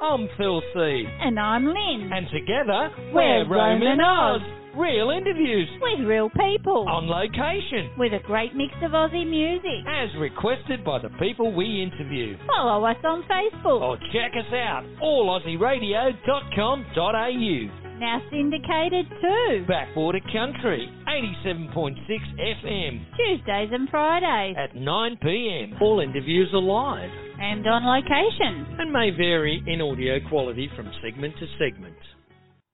I'm Phil C. And I'm Lynn. And together, We're Roamin Oz. Real interviews With real people. on location, With a great mix of Aussie music. as requested by the people we interview. Follow us on Facebook. Or check us out, allaussieradio.com.au. Now syndicated too. Backwater Country, 87.6 FM, Tuesdays and Fridays. at 9pm. All interviews are live And on location. and may vary in audio quality from segment to segment.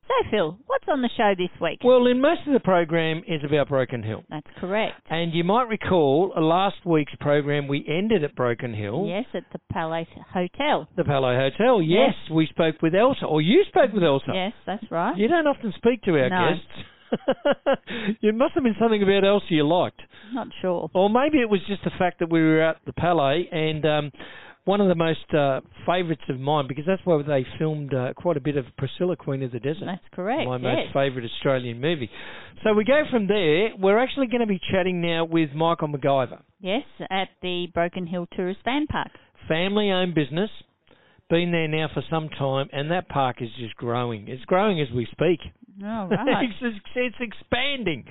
So, Phil, what's on the show this week? Well, in most of the program is about Broken Hill. That's correct. And you might recall uh, last week's program we ended at Broken Hill. Yes, at the Palace Hotel. The Palo Hotel. Yes, we spoke with Elsa, or you spoke with Elsa. Yes, that's right. You don't often speak to our No. guests. it must have been something about Elsa you liked. Not sure. Or maybe it was just the fact that we were at the Palais and um, one of the most uh, favourites of mine, because that's where they filmed uh, quite a bit of Priscilla, Queen of the Desert. That's correct. my yes. most favourite Australian movie. So we go from there. We're actually going to be chatting now with Michael MacGyver, Yes, at the Broken Hill Tourist Van Park. family owned business. Been there now for some time, and that park is just growing. It's growing as we speak. Oh, right. it's, it's expanding.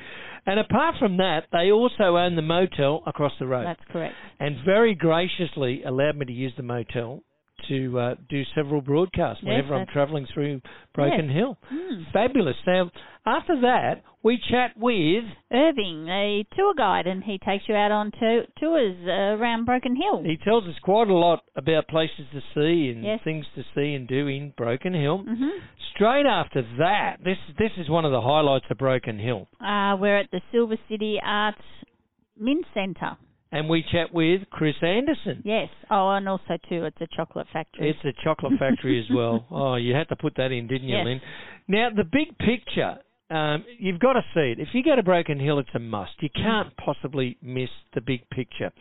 And apart from that, they also own the motel across the road. That's correct. and very graciously allowed me to use the motel to uh, do several broadcasts Yes, whenever I'm travelling through Broken Hill. Hmm. Fabulous. Now, after that, we chat with Irving, a tour guide, and he takes you out on to- tours uh, around Broken Hill. He tells us quite a lot about places to see and Yes. things to see and do in Broken Hill. hmm Straight after that, this this is one of the highlights of Broken Hill, Uh, we're at the Silver City Arts Mint Centre. And we chat with Chris Anderson. Yes. Oh, and also too, it's a chocolate factory. It's a chocolate factory as well. Oh, you had to put that in, didn't you, Yes. Lynn? Now, the big picture, um, you've got to see it. If you go to Broken Hill, it's a must. You can't possibly miss the big picture.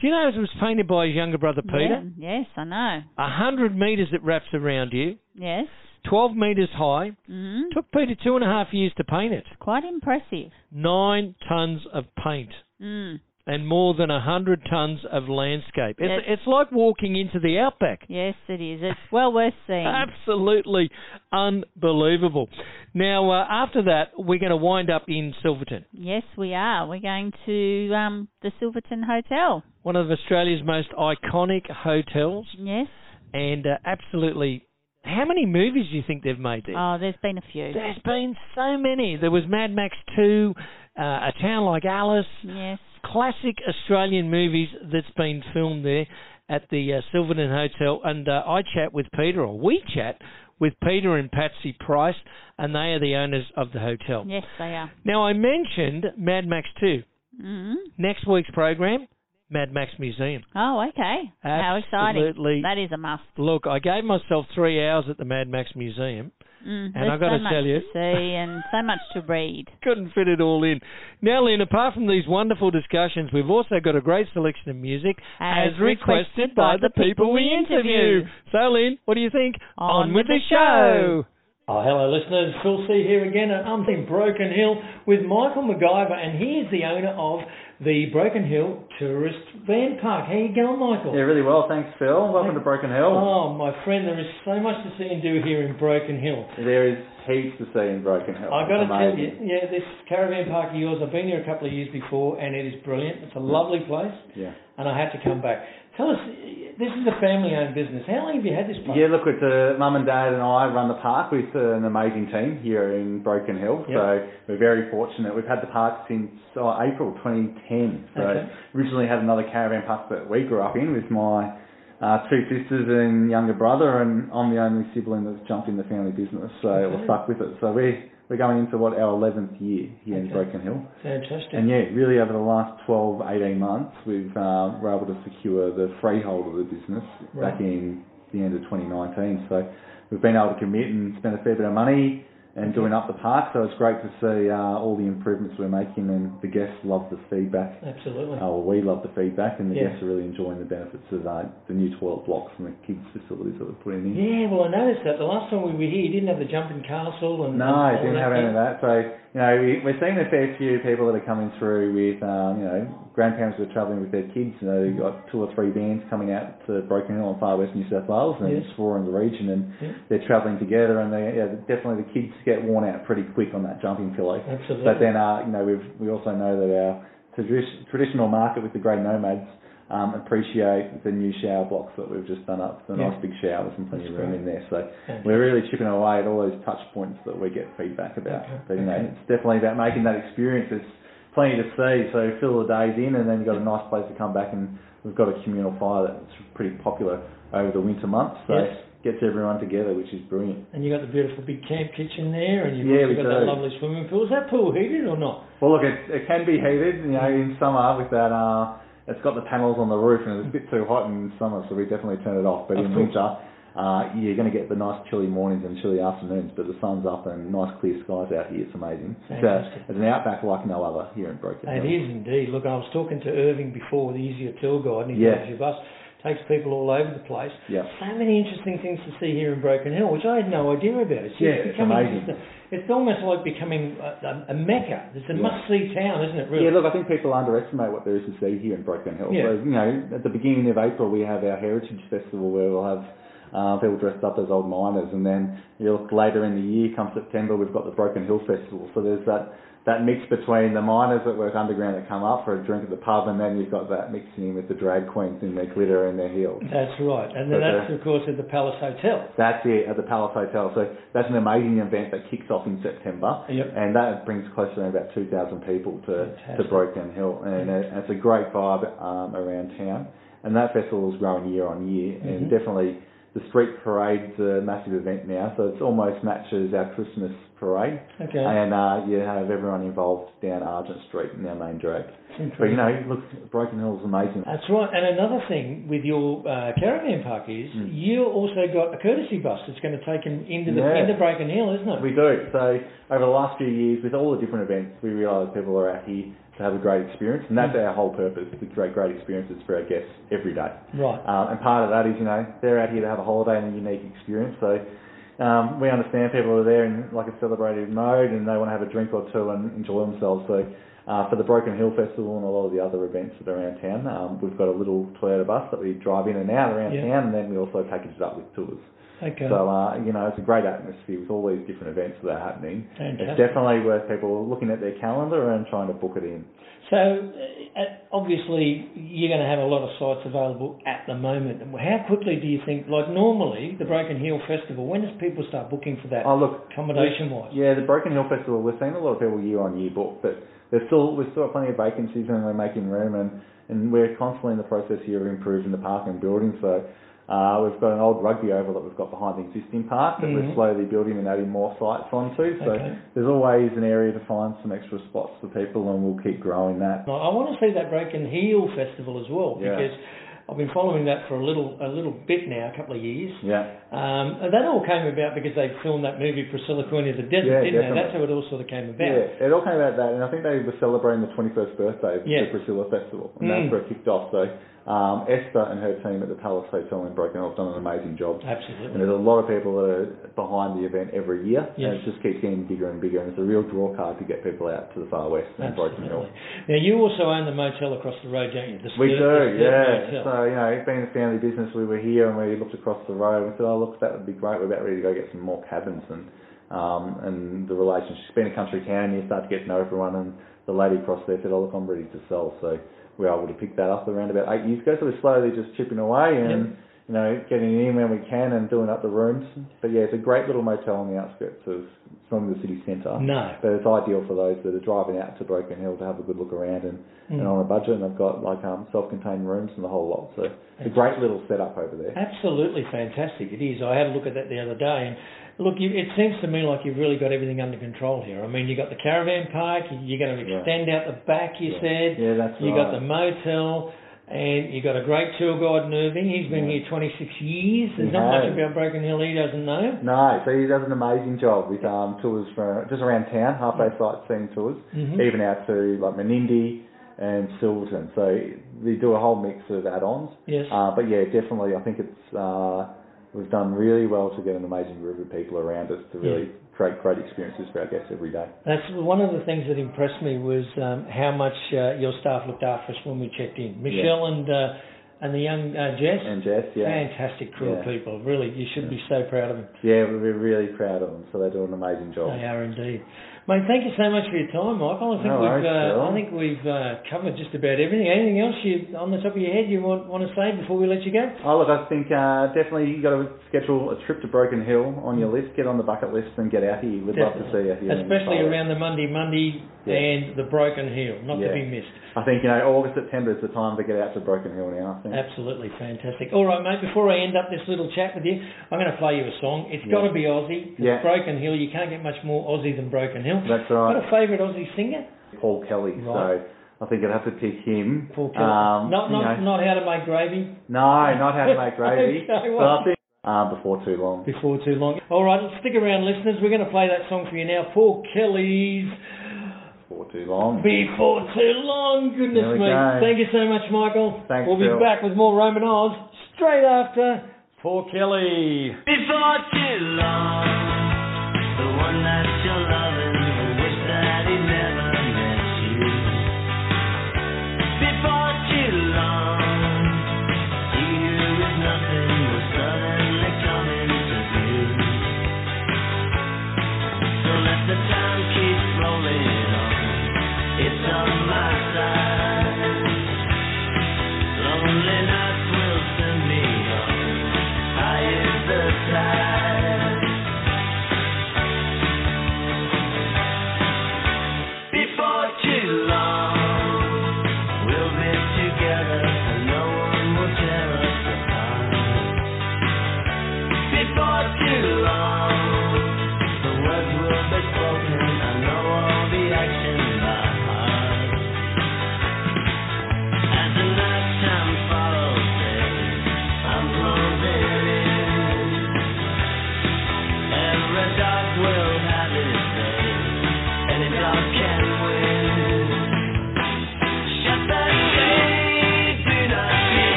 Do you know it was painted by his younger brother Peter? Yeah, Yes, I know. A hundred metres it wraps around you, Yes. 12 metres high. hmm Took Peter two and a half years to paint it. Quite impressive. Nine tonnes of paint Mm. And more than a hundred tonnes of landscape. It's, Yes. it's like walking into the outback. Yes, it is. It's well worth seeing. Absolutely unbelievable. Now, uh, after that, we're going to wind up in Silverton, Yes, we are. We're going to um, the Silverton Hotel. one of Australia's most iconic hotels, Yes. and uh, absolutely. How many movies do you think they've made there? Oh, there's been a few. There's been so many. There was Mad Max 2, uh, A Town Like Alice, Yes. Classic Australian movies that's been filmed there at the uh, Silverton Hotel. And uh, I chat with Peter, or we chat with Peter and Patsy Price, and they are the owners of the hotel. Yes, they are. Now, I mentioned Mad Max 2. hmm Next week's program, Mad Max Museum. Oh, okay. How exciting. That is a must. Look, I gave myself three hours at the Mad Max Museum. Mm, And I've got so to much tell you- to see and so much to read. Couldn't fit it all in. Now, Lynn, apart from these wonderful discussions, we've also got a great selection of music As requested by the people we interview. So, Lynn, what do you think? On with the show. Oh, hello, listeners. Phil C here again, and I'm in Broken Hill with Michael MacGyver, and he is the owner of the Broken Hill Tourist Van Park. How you going, Michael? Yeah, really well. Thanks, Phil. Welcome to Broken Hill. Oh, my friend, there is so much to see and do here in Broken Hill. There is heaps to see in Broken Hill. I've got to tell you, yeah, this caravan park of yours, I've been here a couple of years before, and it is brilliant. It's a lovely place, Yeah. and I had to come back. Tell us, this is a family-owned business. How long have you had this place? Yeah, look, it's uh, mum and dad and I run the park with uh, an amazing team here in Broken Hill. Yep. So we're very fortunate. We've had the park since uh, April 2010. So Okay. originally had another caravan park that we grew up in with my uh, two sisters and younger brother, and I'm the only sibling that's jumped in the family business. So Okay. we're stuck with it. So we're we're going into what our 11th year here in Broken Hill. Fantastic. And yeah, really over the last 12, 18 months, we've uh, were able to secure the freehold of the business Right. back in the end of 2019. So we've been able to commit and spend a fair bit of money and doing up the park. So it's great to see uh, all the improvements we're making, and the guests love the feedback. Absolutely. Uh, well, we love the feedback, and the Yeah. guests are really enjoying the benefits of uh, the new toilet blocks and the kids' facilities that we're putting in. Yeah, well, I noticed that the last time we were here, you didn't have the jumping castle and No, and I didn't have any of that. So you know, we, we're seeing a fair few people that are coming through with, um, you know, grandparents who are travelling with their kids. You know, you've got two or three bands coming out to Broken Hill and Far West New South Wales and Yes. exploring the region, and Yeah. they're travelling together, and they, yeah, definitely the kids get worn out pretty quick on that jumping pillow. Absolutely. But then, uh, you know, we've, we also know that our tradi- traditional market with the grey nomads um, appreciate the new shower blocks that we've just done up, the Yeah. nice big showers and plenty That's of room great. in there. So Fantastic. we're really chipping away at all those touch points that we get feedback about. Okay, But you know, okay. it's definitely about making that experience. There's plenty to see, so fill the days in, and then you've got a nice place to come back. And we've got a communal fire that's pretty popular over the winter months, so Yes. gets everyone together, which is brilliant. And you got the beautiful big camp kitchen there, and you've Yeah, also got do. that lovely swimming pool. Is that pool heated or not? Well, look, it, it can be heated, you know, in summer with that. Uh, it's got the panels on the roof, and it's a bit too hot in summer, so we definitely turn it off. But Of in course. winter, uh, you're going to get the nice chilly mornings and chilly afternoons, but the sun's up and nice clear skies out here. It's amazing. It's, uh, it's an outback like no other here in Broken It is indeed. Look, I was talking to Irving before, the Easier Tour Guide, and he Yeah. drives your bus, takes people all over the place. Yeah. So many interesting things to see here in Broken Hill, which I had no idea about. It's Yeah, it's amazing. It's almost like becoming a, a, a mecca. It's a Yeah. must-see town, isn't it? Really? Yeah, look, I think people underestimate what there is to see here in Broken Hill. Yeah. So, you know, at the beginning of April, we have our Heritage Festival where we'll have uh, people dressed up as old miners, and then you look later in the year, come September, we've got the Broken Hill Festival. So there's that that mix between the miners that work underground that come up for a drink at the pub, and then you've got that mixing in with the drag queens in their glitter and their heels. That's right. And then But, that's, uh, of course, at the Palace Hotel. That's it at the Palace Hotel. So that's an amazing event that kicks off in September, Yep. and that brings close to about 2,000 people to, to Broken Hill, and it, it's a great vibe um, around town. And that festival is growing year on year, Mhm. and definitely the street parade's a massive event now, so it's almost matches our Christmas parade. Okay. And uh, you have everyone involved down Argent Street in our main drag. But you know, look, Broken Hill's amazing. That's right. And another thing with your uh, caravan park is Mm. you also got a courtesy bus that's going to take them into the Yeah. into Broken Hill, isn't it? We do. So over the last few years, with all the different events, we realise people are out here to have a great experience, and that's our whole purpose: to create great experiences for our guests every day. right. Um, and part of that is, you know, they're out here to have a holiday and a unique experience. So um, we understand people are there in like a celebrative mode, and they want to have a drink or two and enjoy themselves. So. Uh, for the Broken Hill Festival and a lot of the other events that are around town, um, we've got a little Toyota bus that we drive in and out around Yeah. town, and then we also package it up with tours. Okay. So, uh, you know, it's a great atmosphere with all these different events that are happening. Fantastic. It's definitely worth people looking at their calendar and trying to book it in. So, uh, obviously, you're going to have a lot of sites available at the moment. How quickly do you think, like normally, the Broken Hill Festival, when does people start booking for that, Oh, look, accommodation-wise? yeah, the Broken Hill Festival, we're seeing a lot of people year on year book, but there's still, we've still got plenty of vacancies and we're making room and, and we're constantly in the process here of improving the park and building. So, uh, we've got an old rugby oval that we've got behind the existing park that Mhm. we're slowly building and adding more sites onto. So Okay. there's always an area to find some extra spots for people and we'll keep growing that. I want to see that Broken Heel Festival as well Yeah. because I've been following that for a little a little bit now, a couple of years. Yeah. Um, and that all came about because they filmed that movie Priscilla Queen of the Desert, Yeah, didn't they? That's how it all sort of came about. Yeah, it all came about that, and I think they were celebrating the 21st birthday of Yeah. the Priscilla Festival, and Mm. that's where it kicked off. So um, Esther and her team at the Palace Hotel in Broken Hill have done an amazing job. Absolutely. And there's a lot of people that are behind the event every year, Yes. and it just keeps getting bigger and bigger, and it's a real draw card to get people out to the far west and Broken Hill. Now you also own the motel across the road, don't you? The We do, yeah. Motel. So, you know, it being a family business, we were here and we looked across the road and we said, oh, look, that would be great. We're about ready to go get some more cabins. And um, and the relationship, being a country town, you start to get to know everyone. And the lady across there said, oh, look, I'm ready to sell. So we were able to pick that up around about eight years ago. So we're slowly just chipping away and, you know, getting in when we can and doing up the rooms. But yeah, it's a great little motel on the outskirts of, it's not in the city centre. No. But it's ideal for those that are driving out to Broken Hill to have a good look around and, Mm. and on a budget. And they've got like um, self-contained rooms and the whole lot. So it's a great little setup over there. Absolutely fantastic. It is. I had a look at that the other day, and look, you, it seems to me like you've really got everything under control here. I mean, you've got the caravan park. you- You're going to Yeah. extend out the back. You Yeah. said. Yeah, that's You right. got the motel. And you've got a great tour guide in Irving. He's been Yeah. here 26 years. There's He not much about Broken Hill he doesn't know. No, so he does an amazing job with um, tours for just around town, half day sightseeing tours, Mhm. even out to like Menindee and Silverton. So they do a whole mix of add-ons. Yes. Uh, but yeah, definitely, I think it's uh, we've done really well to get an amazing group of people around us to really create great experiences for our guests every day. That's one of the things that impressed me was um, how much uh, your staff looked after us when we checked in. Michelle and uh, and the young uh, Jess. And Jess, yeah. Fantastic crew of people. Really, you should be so proud of them. Yeah, we're really proud of them, so they do an amazing job. They are indeed. Mate, thank you so much for your time, Michael. I think No we've worries, uh, I think we've uh, covered just about everything. Anything else you on the top of your head you want want to say before we let you go? Oh, look, I think uh, definitely you got to schedule a trip to Broken Hill on your list. Get on the bucket list and get out here. We'd love to see you here. Especially around the Mundi Mundi Yeah. and the Broken Hill, not to be missed. I think you know August, September is the time to get out to Broken Hill now. I think. Absolutely fantastic. All right, mate. Before I end up this little chat with you, I'm going to play you a song. It's Yeah. got to be Aussie. Yeah. Broken Hill. You can't get much more Aussie than Broken Hill. That's Got right. a favourite Aussie singer? Paul Kelly. Right. So I think I'd have to pick him. Paul Kelly. Um, not you not know, not how to make gravy. no, not how to make gravy. Okay, but I think uh, before too long. Before too long. All right, stick around, listeners. We're going to play that song for you now. Paul Kelly's Before too long. Before Too Long. Goodness me. go. Thank you so much, Michael. Thanks, We'll be back with more Roamin Oz straight after Paul Kelly. Before too long, the one that you're loving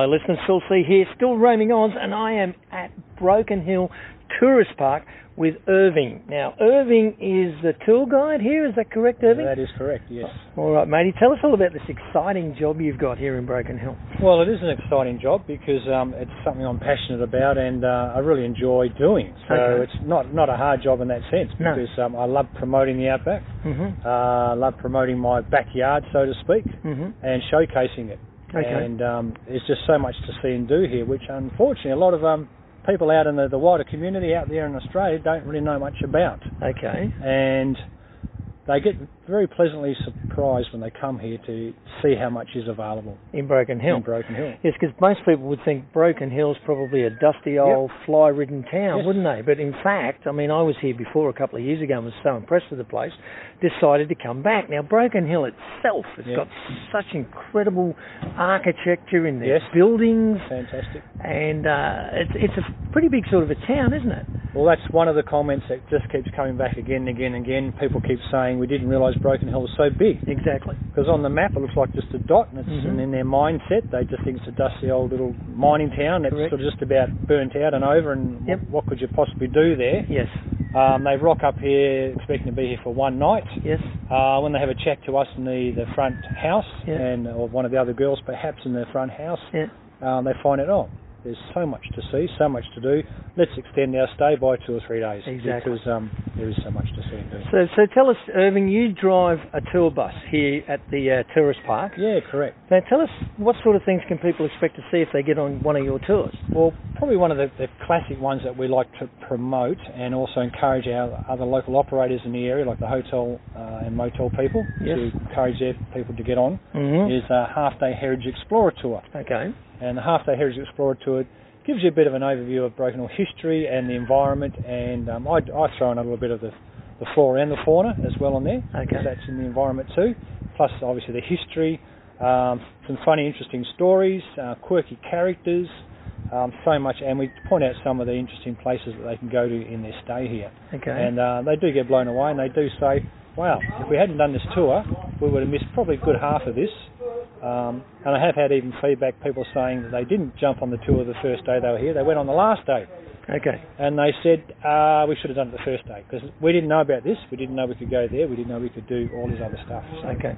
hello, listeners. Phil C here, still roaming Oz, and I am at Broken Hill Tourist Park with Irving. Now, Irving is the tour guide here. Is that correct, Irving? That is correct, yes. All right, matey. Tell us all about this exciting job you've got here in Broken Hill. Well, it is an exciting job because um, it's something I'm passionate about and uh, I really enjoy doing. So Okay. it's not not a hard job in that sense No. because um, I love promoting the outback. Mm-hmm. Uh, I love promoting my backyard, so to speak, Mm-hmm. and showcasing it. Okay. And um, there's just so much to see and do here, which unfortunately a lot of um, people out in the, the wider community out there in Australia don't really know much about. Okay. and they get very pleasantly surprised when they come here to see how much is available In Broken Hill. in Broken Hill. Yes, because most people would think Broken Hill's probably a dusty old fly-ridden town, Yes. wouldn't they? But in fact, I mean, I was here before a couple of years ago and was so impressed with the place, decided to come back. Now, Broken Hill itself has Yeah. got such incredible architecture in there, Yes. buildings, Fantastic. and uh, it's it's a pretty big sort of a town, isn't it? Well, that's one of the comments that just keeps coming back again and again and again. People keep saying we didn't realise Broken Hill was so big Exactly. because on the map it looks like just a dot, and, it's, Mhm. and in their mindset they just think it's a dusty old little mining town that's Correct. sort of just about burnt out and over. And Yep. what, what could you possibly do there? Yes. Um, they rock up here expecting to be here for one night. Yes. Uh, when they have a chat to us in the, the front house Yeah. and or one of the other girls perhaps in the front house, um, they find it oh there's so much to see, so much to do. Let's extend our stay by two or three days Exactly. because um, there is so much to see and do. So, so tell us, Irving, you drive a tour bus here at the uh, tourist park. Yeah, correct. Now, tell us what sort of things can people expect to see if they get on one of your tours? Well, probably one of the, the classic ones that we like to promote and also encourage our other local operators in the area, like the hotel uh, and motel people, Yes. to encourage their people to get on, Mm-hmm. is a half day Heritage Explorer tour. Okay. And the Half Day Heritage Explorer Tour gives you a bit of an overview of Broken Hill history and the environment, and um, I, I throw in a little bit of the, the flora and the fauna as well on there, Okay. because that's in the environment too. Plus, obviously, the history, um, some funny, interesting stories, uh, quirky characters, um, so much, and we point out some of the interesting places that they can go to in their stay here. Okay. And uh, they do get blown away, and they do say, "Wow, if we hadn't done this tour, we would have missed probably a good half of this." Um, and I have had even feedback, people saying that they didn't jump on the tour the first day they were here; they went on the last day, okay. and they said uh, we should have done it the first day because we didn't know about this, we didn't know we could go there, we didn't know we could do all this other stuff. So, Okay.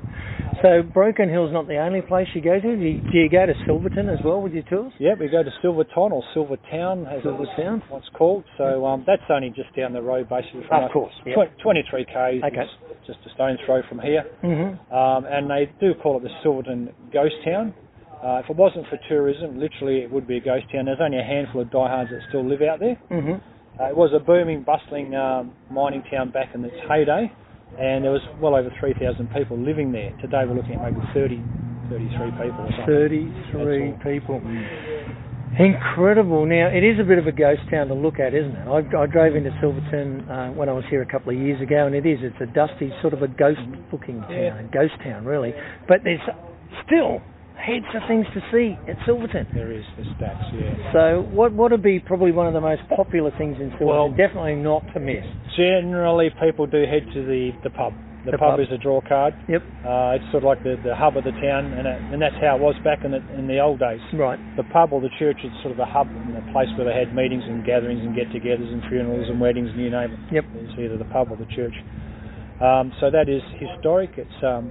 So Broken Hill's not the only place you go to. Do you, do you go to Silverton as well with your tours? Yeah, we go to Silverton or Silvertown, as Silvertown. it's what's called. So um, that's only just down the road, basically. From Of us. course, yeah. Tw- 23 k's, Okay. just a stone's throw from here. Mm-hmm. Um, and they do call it the Silverton Ghost Town. Uh, if it wasn't for tourism, literally it would be a ghost town. There's only a handful of diehards that still live out there. Mm-hmm. Uh, it was a booming, bustling um, mining town back in its heyday, and there was well over 3,000 people living there. Today we're looking at maybe 30, 33 people or. Thirty-three That's people. Incredible. Now it is a bit of a ghost town to look at, isn't it? I, I drove into Silverton uh, when I was here a couple of years ago, and it is. It's a dusty, sort of a ghost-looking town, Yeah. ghost town, really. But there's still heaps of things to see at Silverton. There is the stacks, yeah. So, what what would be probably one of the most popular things in Silverton? Well- Definitely not to miss. Generally, people do head to the, the pub. The, The pub, pub. is a draw card. Yep. Uh, it's sort of like the, the hub of the town, and, it, and that's how it was back in the, in the old days. Right. The pub or the church is sort of the hub and the place where they had meetings and gatherings and get-togethers and funerals and weddings and you name it. Yep. It's either the pub or the church. Um, so that is historic. It's um,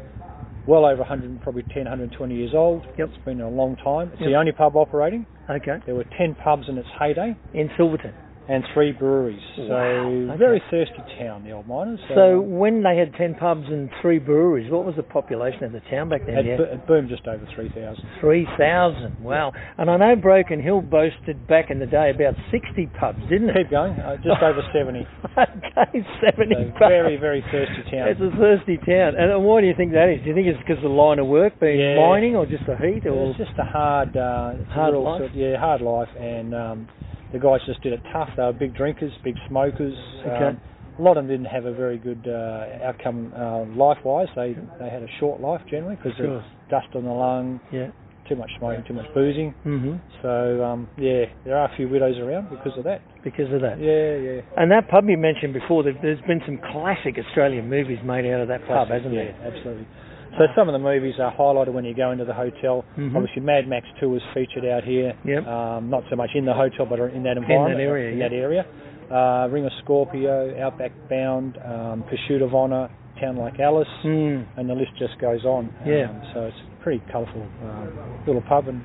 well over 100, probably 10, 120 years old. Yep. It's been a long time. It's Yep. the only pub operating. Okay. There were 10 pubs in its heyday In Silverton. And three breweries. So Wow, okay. very thirsty town, the old miners. So when they had ten pubs and three breweries, what was the population of the town back then? it, yeah? it boomed just over 3,000. Three thousand. Wow. And I know Broken Hill boasted back in the day about sixty pubs, didn't it? Keep going, uh, just over 70. okay, seventy So very, very thirsty town. It's a thirsty town. And why do you think that is? Do you think it's because of the line of work being Yeah. mining or just the heat or It's just a hard, uh, Hard life? Sort, yeah, hard life, and um, the guys just did it tough. They were big drinkers, big smokers. Okay. Um, a lot of them didn't have a very good uh, outcome uh, life-wise. They they had a short life generally because Sure. of dust on the lung, Yeah. too much smoking, too much boozing. Mhm. So um, yeah, there are a few widows around because of that. Because of that. Yeah, yeah. And that pub you mentioned before, there- there's been some classic Australian movies made out of that pub, Classic, hasn't yeah, there? absolutely. So some of the movies are highlighted when you go into the hotel. Mhm. Obviously, Mad Max 2 is featured out here. Yep. Um, not so much in the hotel, but in that environment, area, In that area. Uh, Ring of Scorpio, Outback Bound, um, Pursuit of Honor, Town Like Alice, Mm. and the list just goes on. Yeah. Um, so it's a pretty colourful uh, little pub, and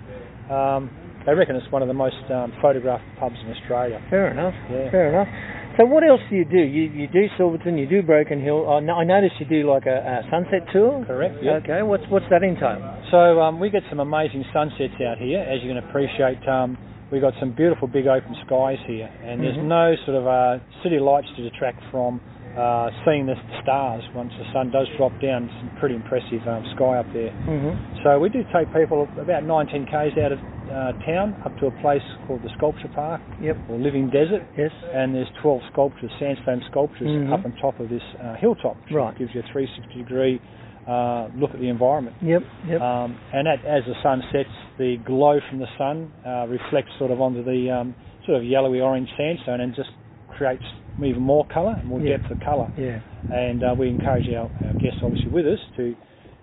um, they reckon it's one of the most um, photographed pubs in Australia. Fair enough. Yeah. Fair enough. So what else do you do? You you do Silverton, you do Broken Hill. I, I noticed you do like a, a sunset tour. Correct. Yeah. Okay. What's what's that entail? So um, we get some amazing sunsets out here, as you can appreciate. Um, we've got some beautiful big open skies here, and there's Mhm. no sort of uh, city lights to detract from uh, seeing the stars once the sun does drop down. Some pretty impressive um, sky up there. Mm-hmm. So we do take people about 19 k's out of uh, town up to a place called the Sculpture Park Yep. or Living Desert, Yes. and there's 12 sculptures, sandstone sculptures, Mhm. up on top of this uh, hilltop. which Right. gives you a 360 degree uh, look at the environment. Yep. Yep. Um, and at, as the sun sets, the glow from the sun uh, reflects sort of onto the um, sort of yellowy orange sandstone and just creates even more colour, more Yeah. depth of colour. yeah. And uh, we encourage our, our guests, obviously, with us to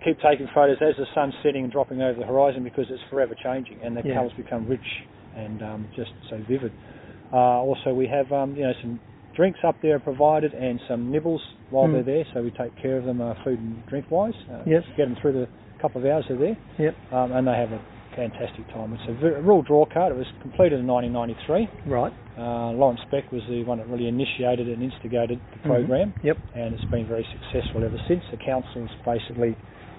keep taking photos as the sun's setting and dropping over the horizon because it's forever changing and the Yeah. colours become rich and um, just so vivid. Uh, also, we have um, you know some drinks up there provided and some nibbles while Mm. they're there, so we take care of them uh, food and drink wise. Uh, Yes. Get them through the couple of hours they're there Yep. um, and they have a fantastic time. It's a, real draw card. It was completed in 1993. Right. Uh, Lawrence Beck was the one that really initiated and instigated the Mhm. program, Yep. and it's been very successful ever since. The council's basically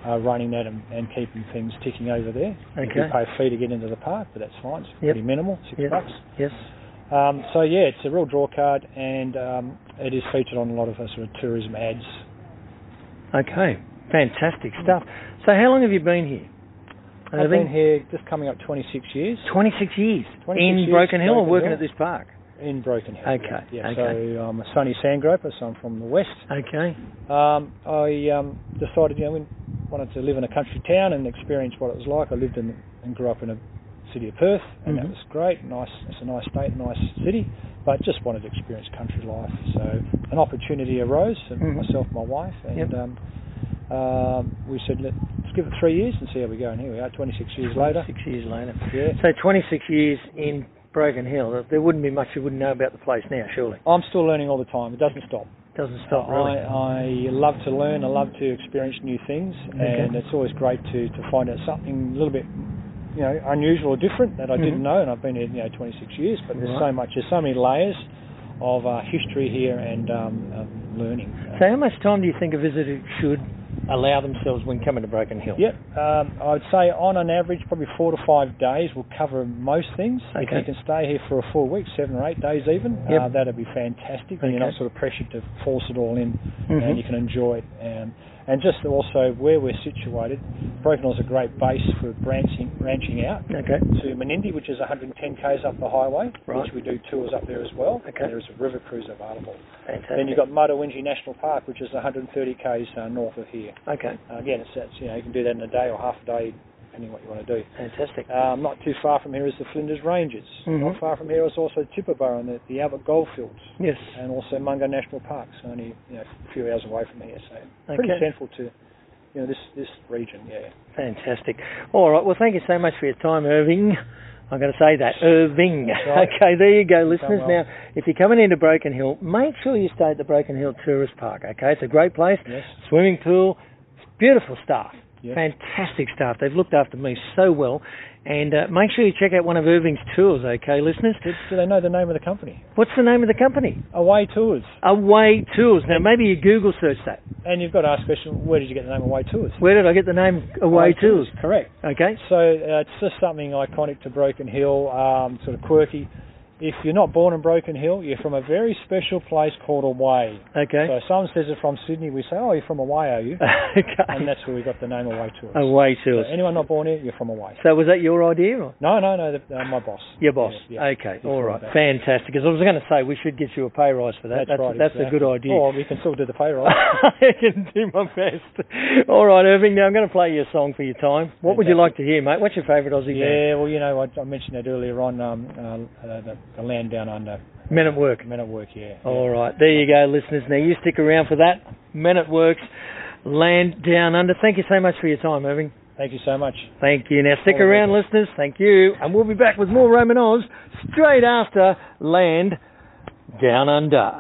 uh, running that and, and keeping things ticking over there. Okay. You pay a fee to get into the park, but that's fine. It's Yep. pretty minimal, six Yep. bucks. Yes. Um, so yeah, it's a real draw card, and um, it is featured on a lot of uh, sort of tourism ads. Okay. Fantastic stuff. So how long have you been here? I've been here just coming up 26 years 26 years 26 in years, Broken Hill or Broken working Hill. at this park. In Broken Hill. Okay, Yeah. okay. So I'm a sunny sandgroper, so I'm from the west. Okay. Um, I um, decided, you know, we wanted to live in a country town and experience what it was like. I lived in and grew up in a city of Perth, and Mhm. that was great. Nice, it's a nice state, nice city, but just wanted to experience country life. So an opportunity arose, and Mhm. myself, and my wife, and Yep. um, um, we said, Let, let's give it three years and see how we go. And here we are, 26 years later. Six years later. Yeah. So 26 years in Broken Hill. There wouldn't be much you wouldn't know about the place now, surely. I'm still learning all the time. It doesn't stop. Doesn't stop really. I, I love to learn. I love to experience new things, and Okay. it's always great to, to find out something a little bit, you know, unusual or different that I Mhm. didn't know. And I've been here, you know, 26 years, but there's Right. so much, there's so many layers of uh, history here and um, um, learning. So how much time do you think a visitor should allow themselves when coming to Broken Hill? Yep, um, I'd say on an average, probably four to five days will cover most things. If you can stay here for a full week, seven or eight days even, Yep. uh, that'd be fantastic. And you're not sort of pressured to force it all in, Mhm. and you can enjoy it. Um, and just also where we're situated, Broken Hill is a great base for branching, branching out Okay. to Menindee, which is 110 k's up the highway, Right. which we do tours up there as well. Okay. And there is a river cruise available. Fantastic. Then you've got Mutawintji National Park, which is 130 k's uh, north of here. Okay. Uh, again, it's, it's you know you can do that in a day or half a day, depending what you want to do. Fantastic. Um, not too far from here is the Flinders Ranges. Mhm. Not far from here is also Tibooburra and the, the Albert Goldfields, yes. and also Mungo National Park. So only you know a few hours away from here, so pretty central to you know this this region. Yeah. Fantastic. All right. Well, thank you so much for your time, Irving. I'm going to say that, Irving. Right. Okay, there you go, listeners. well. Now, if you're coming into Broken Hill, make sure you stay at the Broken Hill Tourist Park. Okay, it's a great place. Yes. Swimming pool, beautiful staff, Fantastic staff. They've looked after me so well. And uh, make sure you check out one of Irving's tours. Okay, listeners. Do, do they know the name of the company? What's the name of the company? Away Tours. Away Tours. Now, maybe you Google search that. And you've got to ask the question, where did you get the name Away Tours? Where did I get the name Away, Tours? Correct. Okay. So uh, it's just something iconic to Broken Hill, um, sort of quirky. If you're not born in Broken Hill, you're from a very special place called Away. Okay. So if someone says they're from Sydney, we say, oh, you're from Away, are you? okay. and that's where we got the name Away Tours. Away So Tours. anyone not born here, you're from Away. So was that your idea? Or? No, no, no, the, uh, my boss. Your boss. Yeah, yeah. Okay. All right. Fantastic. Because I was going to say we should get you a pay rise for that. That's, right. That's a good idea. Or we can still do the pay rise. I can do my best. All right, Irving. Now I'm going to play you a song for your time. What would you like to hear, mate? What's your favourite Aussie band? yeah, well, you know, I, I mentioned that earlier on, um, uh, uh, the, the land down under. Men at Work. Men at work, yeah. All right. There you go, listeners. Now you stick around for that. Men at Works. Land Down Under. Thank you so much for your time, Irving. Thank you so much. Thank you. Now stick All around, listeners. Thank you. And we'll be back with more Roamin Oz straight after Land Down Under.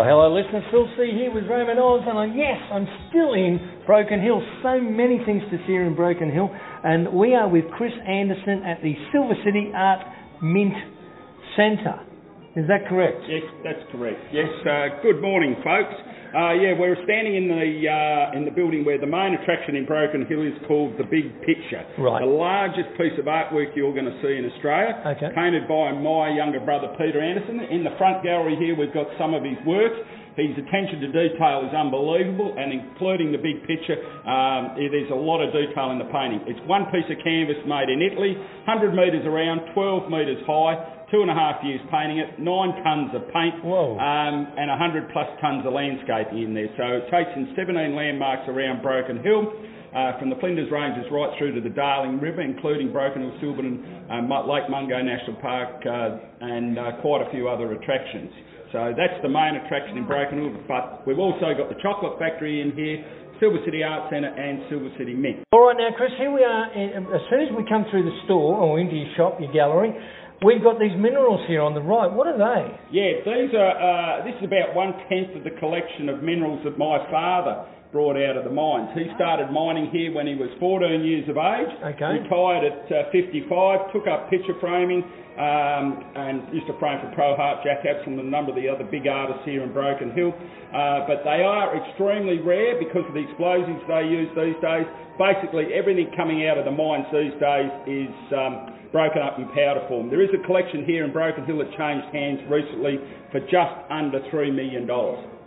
Oh, hello, listeners. Phil C here with Roamin Oz, and I'm, yes, I'm still in Broken Hill. So many things to see in Broken Hill, and we are with Chris Anderson at the Silver City Art Mint Centre. Is that correct? Yes, that's correct. Yes, uh, good morning, folks. Uh, yeah, we're standing in the uh, in the building where the main attraction in Broken Hill is called the Big Picture. Right. The largest piece of artwork you're going to see in Australia. Okay. Painted by my younger brother Peter Anderson. In the front gallery here, we've got some of his work. His attention to detail is unbelievable, and including the big picture, um, is a lot of detail in the painting. It's one piece of canvas made in Italy, 100 metres around, 12 metres high, two and a half years painting it, nine tonnes of paint, um, and 100 plus tonnes of landscaping in there. So it takes in 17 landmarks around Broken Hill. Uh, from the Flinders Ranges right through to the Darling River, including Broken Hill, Silverton, um, Lake Mungo National Park, uh, and uh, quite a few other attractions. So that's the main attraction in Broken Hill. But we've also got the chocolate factory in here, Silver City Art Centre, and Silver City Mint. All right, now, Chris, here we are. As soon as we come through the store or into your shop, your gallery, we've got these minerals here on the right. What are they? Yeah, these are. Uh, this is about one tenth of the collection of minerals that my father brought out of the mines. He started mining here when he was 14 years of age, Okay. retired at uh, 55, took up picture framing, um, and used to frame for Pro Hart, Jack Absalom, and a number of the other big artists here in Broken Hill. Uh, but they are extremely rare because of the explosives they use these days. Basically, everything coming out of the mines these days is um, broken up in powder form. There is a collection here in Broken Hill that changed hands recently for just under $3 million.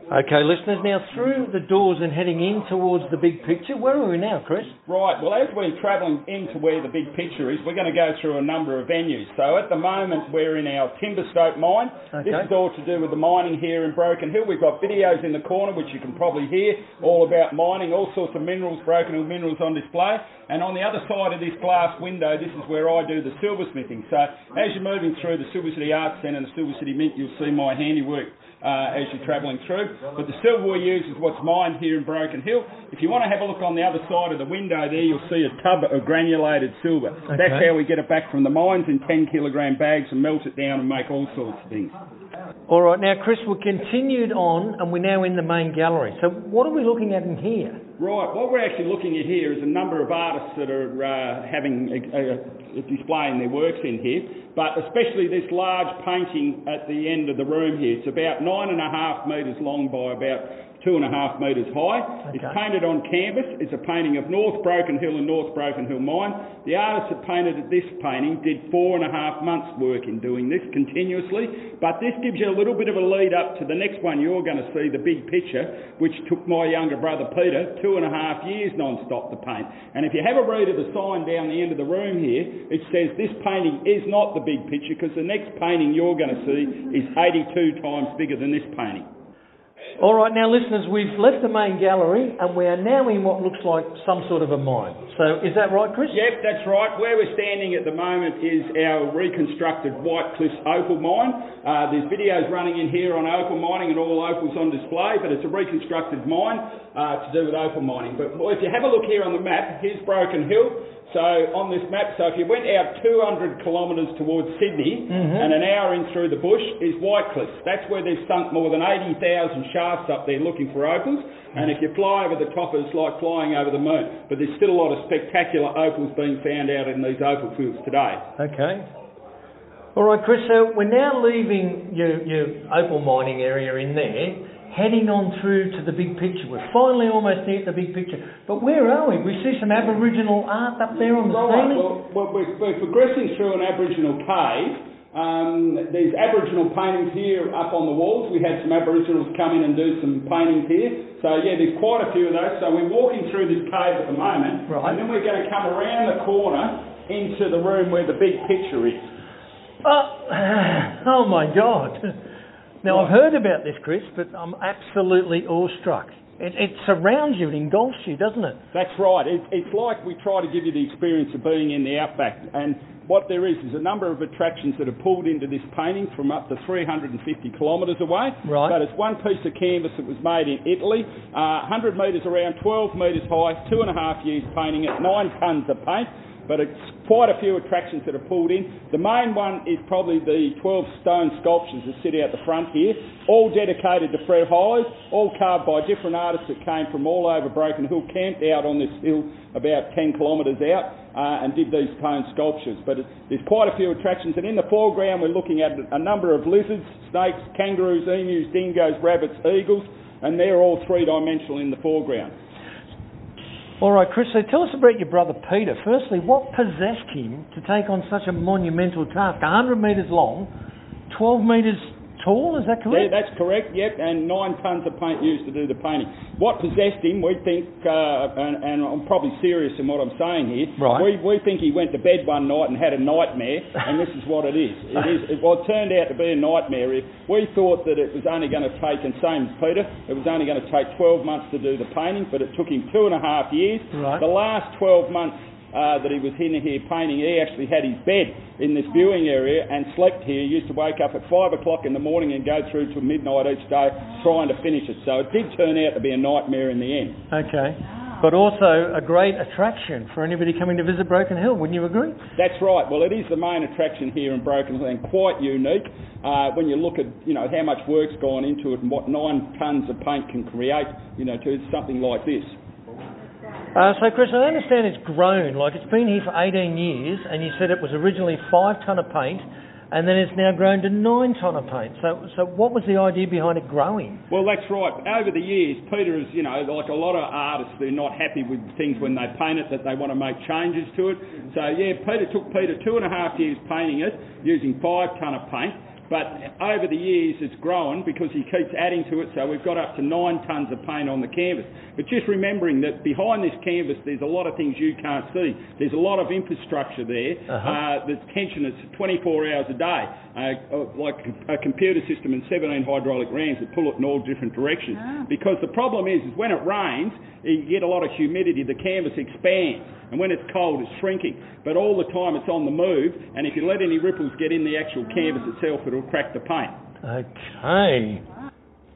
Okay, listeners, now through the doors and heading in towards the big picture. Where are we now, Chris? Right, well, as we're travelling into where the big picture is, we're going to go through a number of venues. So at the moment, we're in our Timberstoke mine. Okay. This is all to do with the mining here in Broken Hill. We've got videos in the corner, which you can probably hear, all about mining, all sorts of minerals, Broken Hill minerals on display. And on the other side of this glass window, this is where I do the silversmithing. So as you're moving through the Silver City Arts Centre and the Silver City Mint, you'll see my handiwork uh, as you're travelling through. But the silver we use is what's mined here in Broken Hill. If you want to have a look on the other side of the window there, you'll see a tub of granulated silver. That's how we get it back from the mines in 10 kilogram bags and melt it down and make all sorts of things. All right, now, Chris, we're continued on and we're now in the main gallery. So, what are we looking at in here? Right, what we're actually looking at here is a number of artists that are uh, having uh, uh, displaying their works in here, but especially this large painting at the end of the room here. It's about nine and a half metres long by about two and a half metres high. It's painted on canvas. It's a painting of North Broken Hill and North Broken Hill Mine. The artist that painted this painting did four and a half months' work in doing this continuously, but this gives you a little bit of a lead up to the next one you're going to see, the big picture, which took my younger brother Peter two and a half years non-stop to paint. And if you have a read of the sign down the end of the room here, it says this painting is not the big picture because the next painting you're going to see is 82 times bigger than this painting. All right, now, listeners, we've left the main gallery and we are now in what looks like some sort of a mine. So, is that right, Chris? Yep, that's right. Where we're standing at the moment is our reconstructed White Cliffs opal mine. Uh, there's videos running in here on opal mining and all opals on display, but it's a reconstructed mine uh, to do with opal mining. But if you have a look here on the map, here's Broken Hill. So on this map, so if you went out 200 kilometres towards Sydney mm-hmm. and an hour in through the bush is White Cliffs. That's where they've sunk more than 80,000 shafts up there looking for opals. And if you fly over the top, it's like flying over the moon. But there's still a lot of spectacular opals being found out in these opal fields today. Okay. All right, Chris, so we're now leaving your, your opal mining area in there, heading on through to the big picture. We're finally almost near the big picture. But where are we? We see some Aboriginal art up there on the Right, ceiling. well, well we're, we're progressing through an Aboriginal cave. Um, there's Aboriginal paintings here up on the walls. We had some Aboriginals come in and do some paintings here. So yeah, there's quite a few of those. So we're walking through this cave at the moment, Right. and then we're going to come around the corner into the room where the big picture is. Oh, oh my God. Now, I've heard about this, Chris, but I'm absolutely awestruck. It, it surrounds you, it engulfs you, doesn't it? That's right. It, it's like we try to give you the experience of being in the outback. And what there is is a number of attractions that are pulled into this painting from up to 350 kilometres away. Right. But it's one piece of canvas that was made in Italy, uh, 100 metres around, 12 metres high, two and a half years painting it, nine tonnes of paint. But it's quite a few attractions that are pulled in. The main one is probably the 12 stone sculptures that sit out the front here, all dedicated to Fred Hollows, all carved by different artists that came from all over Broken Hill, camped out on this hill about 10 kilometres out uh, and did these stone sculptures. But it, there's quite a few attractions, and in the foreground we're looking at a number of lizards, snakes, kangaroos, emus, dingoes, rabbits, eagles, and they're all three-dimensional in the foreground. All right, Chris, so tell us about your brother Peter. Firstly, what possessed him to take on such a monumental task? 100 metres long, 12 metres tall, is that Yeah, that's correct, yep, and nine tonnes of paint used to do the painting. What possessed him, we think, uh, and, and I'm probably serious in what I'm saying here, Right. we, we think he went to bed one night and had a nightmare, and this is what it is. It is it, well, it turned out to be a nightmare. If we thought that it was only going to take, and same as Peter, it was only going to take 12 months to do the painting, but it took him two and a half years. Right. The last 12 months uh, that he was in here painting, he actually had his bed in this viewing area and slept here. He used to wake up at five o'clock in the morning and go through to midnight each day trying to finish it. So it did turn out to be a nightmare in the end. Okay. but also a great attraction for anybody coming to visit Broken Hill. Wouldn't you agree? That's right. Well, it is the main attraction here in Broken Hill and quite unique uh, when you look at you know how much work's gone into it and what nine tons of paint can create. You know, to something like this. Uh, so, Chris, I understand it's grown. Like it's been here for 18 years, and you said it was originally five ton of paint, and then it's now grown to nine ton of paint. So, so what was the idea behind it growing? Well, that's right. Over the years, Peter is, you know, like a lot of artists, they're not happy with things when they paint it, that they want to make changes to it. So, yeah, Peter took Peter two and a half years painting it using five ton of paint. But over the years, it's grown because he keeps adding to it, so we've got up to nine tonnes of paint on the canvas. But just remembering that behind this canvas, there's a lot of things you can't see. There's a lot of infrastructure there. Uh-huh. Uh, the tension is 24 hours a day, uh, like a computer system and 17 hydraulic rams that pull it in all different directions. Ah. Because the problem is, is when it rains, you get a lot of humidity, the canvas expands, and when it's cold, it's shrinking. But all the time, it's on the move, and if you let any ripples get in the actual canvas itself, it'll crack the paint. Okay.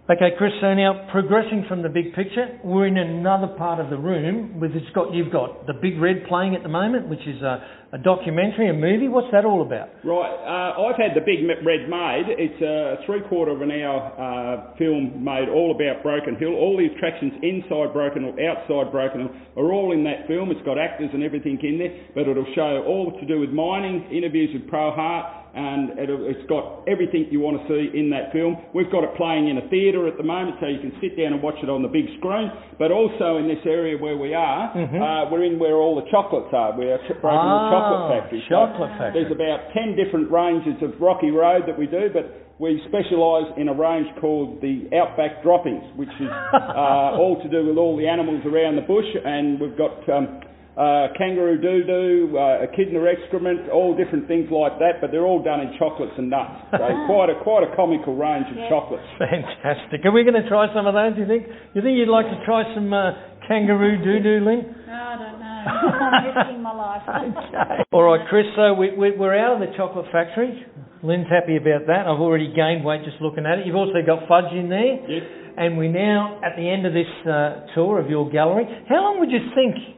Okay, Chris. So now, progressing from the big picture, we're in another part of the room with it's got you've got the Big Red playing at the moment, which is a, a documentary, a movie. What's that all about? Right, uh, I've had the Big Red made. It's a three quarter of an hour uh, film made all about Broken Hill. All the attractions inside Broken Hill, outside Broken Hill are all in that film. It's got actors and everything in there, but it'll show all to do with mining, interviews with Pro Hart, and it'll, it's got everything you want to see in that film. We've got it playing in a theatre at the moment, so you can sit down and watch it on the big screen. But also in this area where we are, Mhm. uh, we're in where all the chocolates are. We're a Broken Hill Ah, Chocolate Factory. So chocolate factory. There's about 10 different ranges of Rocky Road that we do, but we specialise in a range called the Outback Droppings, which is uh, all to do with all the animals around the bush, and we've got um, uh, kangaroo doo-doo, uh, echidna excrement, all different things like that, but they're all done in chocolates and nuts. So quite a quite a comical range of Yeah. chocolates. Fantastic. Are we going to try some of those? Do you think? You think you'd like to try some uh, kangaroo doo doo, Lynn? No, I don't know. I'm risking my life. okay. All right, Chris. So we, we, we're out of the chocolate factory. Lynn's happy about that. I've already gained weight just looking at it. You've also got fudge in there. Yes. And we're now at the end of this uh, tour of your gallery. How long would you think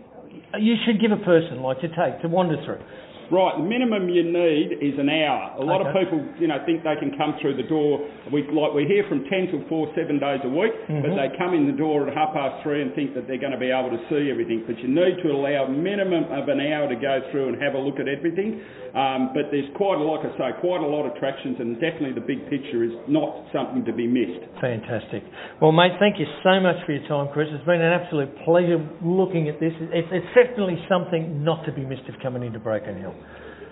you should give a person like to take to wander through? Right, the minimum you need is an hour. A lot of people, you know, think they can come through the door. We like we're here from ten till four, seven days a week, but Mhm. they come in the door at half past three and think that they're going to be able to see everything. But you need to allow minimum of an hour to go through and have a look at everything. Um, but there's quite a, like I say, quite a lot of attractions, and definitely the big picture is not something to be missed. Fantastic. Well, mate, thank you so much for your time, Chris. It's been an absolute pleasure looking at this. It's, it's definitely something not to be missed if coming into Broken Hill.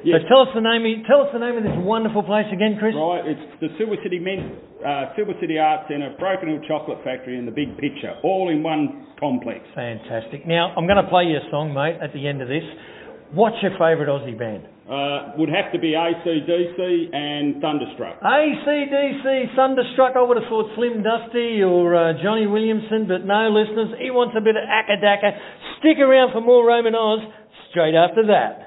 Yes. So tell us the name. Of, tell us the name of this wonderful place again, Chris. Right, it's the Silver City Men, uh, Silver City Arts Centre, Broken Hill Chocolate Factory, and the Big Picture, all in one complex. Fantastic. Now I'm going to play you a song, mate, at the end of this. What's your favourite Aussie band? Uh, would have to be ACDC and Thunderstruck. ACDC, Thunderstruck. I would have thought Slim Dusty or uh, Johnny Williamson, but no, listeners. He wants a bit of Acca Dacca. Stick around for more Roamin Oz straight after that.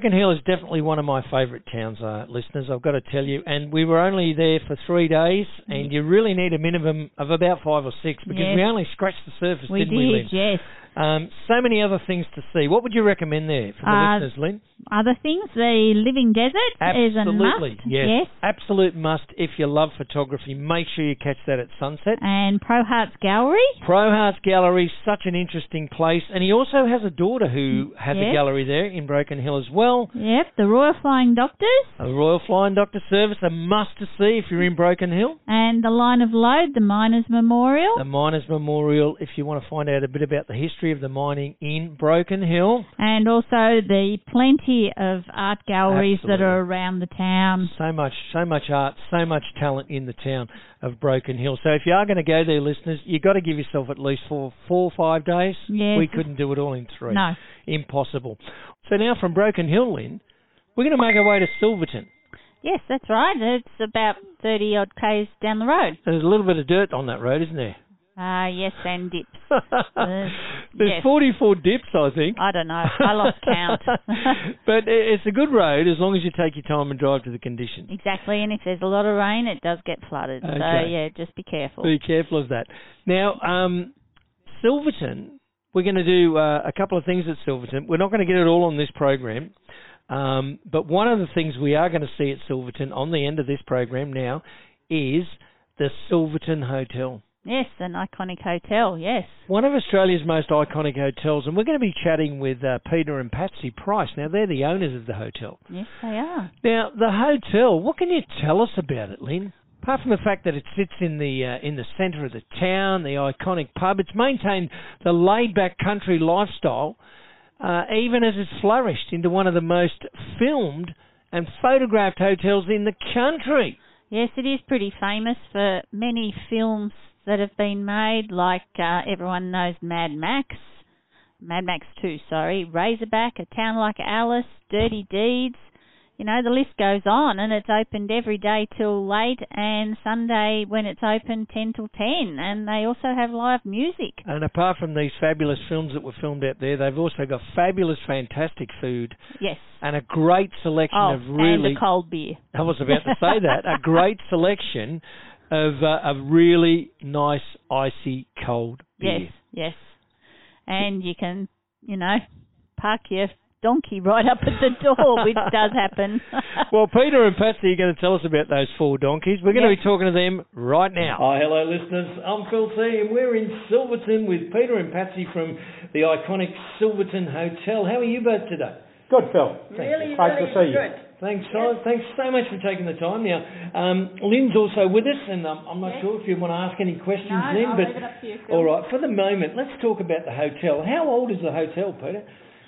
Broken Hill is definitely one of my favourite towns, uh, listeners. I've got to tell you, and we were only there for three days, and you really need a minimum of about five or six because Yes. we only scratched the surface, We didn't did, we, Lynn? yes. Um, so many other things to see. What would you recommend there for the Uh, listeners, Lynn? Other things, the Living Desert is a Absolutely, must. yes. Absolute must if you love photography. Make sure you catch that at sunset. And Pro Hart's Gallery. Pro Hart's Gallery, such an interesting place, and he also has a daughter who has a gallery there in Broken Hill as well. Yep, the Royal Flying Doctors. A Royal Flying Doctor Service, a must to see if you're in Broken Hill. And the Line of Lode, the Miners Memorial. The Miners Memorial, if you want to find out a bit about the history of the mining in Broken Hill. and also the plenty of art galleries that are around the town. So much, so much art, so much talent in the town of Broken Hill. So if you are going to go there, listeners, you've got to give yourself at least four, four or five days. Yes. We couldn't do it all in three. No. Impossible. So now from Broken Hill, Lynn, we're going to make our way to Silverton. Yes, that's right. It's about 30 odd k's down the road. There's a little bit of dirt on that road, isn't there? Ah, yes, and dips. There's yes. 44 dips, I think. I don't know. I lost count. but it's a good road as long as you take your time and drive to the conditions. exactly, and if there's a lot of rain, it does get flooded. So, yeah, just be careful. Be careful of that. Now, um, Silverton, we're going to do uh, a couple of things at Silverton. We're not going to get it all on this program, um, but one of the things we are going to see at Silverton on the end of this program now is the Silverton Hotel. Yes, an iconic hotel, yes. One of Australia's most iconic hotels, and we're going to be chatting with uh, Peter and Patsy Price. Now, they're the owners of the hotel. Yes, they are. Now, the hotel, what can you tell us about it, Lynn? Apart from the fact that it sits in the uh, in the centre of the town, the iconic pub, it's maintained the laid-back country lifestyle, uh, even as it's flourished into one of the most filmed and photographed hotels in the country. Yes, it is pretty famous for many films that have been made, like uh, everyone knows Mad Max, Mad Max 2, sorry, Razorback, A Town Like Alice, Dirty Deeds. You know, the list goes on, and it's opened every day till late, and Sunday when it's open 10 till 10. And they also have live music. And apart from these fabulous films that were filmed out there, they've also got fabulous, fantastic food Yes. and a great selection Oh, of really. and a cold beer. I was about to say that. A great selection of uh, of really nice icy cold beer. Yes, yes. And you can, you know, park your donkey right up at the door, which does happen. Well, Peter and Patsy are going to tell us about those four donkeys. We're going to be talking to them right now. Hi, hello, listeners. I'm Phil T, and we're in Silverton with Peter and Patsy from the iconic Silverton Hotel. How are you both today? Good, Phil. Really, Great really to see you. Good. Thanks, guys. Thanks so much for taking the time. Now, um, Lynn's also with us, and um, I'm not Yes. sure if you want to ask any questions, No, Lynn. I'll but leave it up to you, Phil. all right, for the moment, let's talk about the hotel. How old is the hotel, Peter?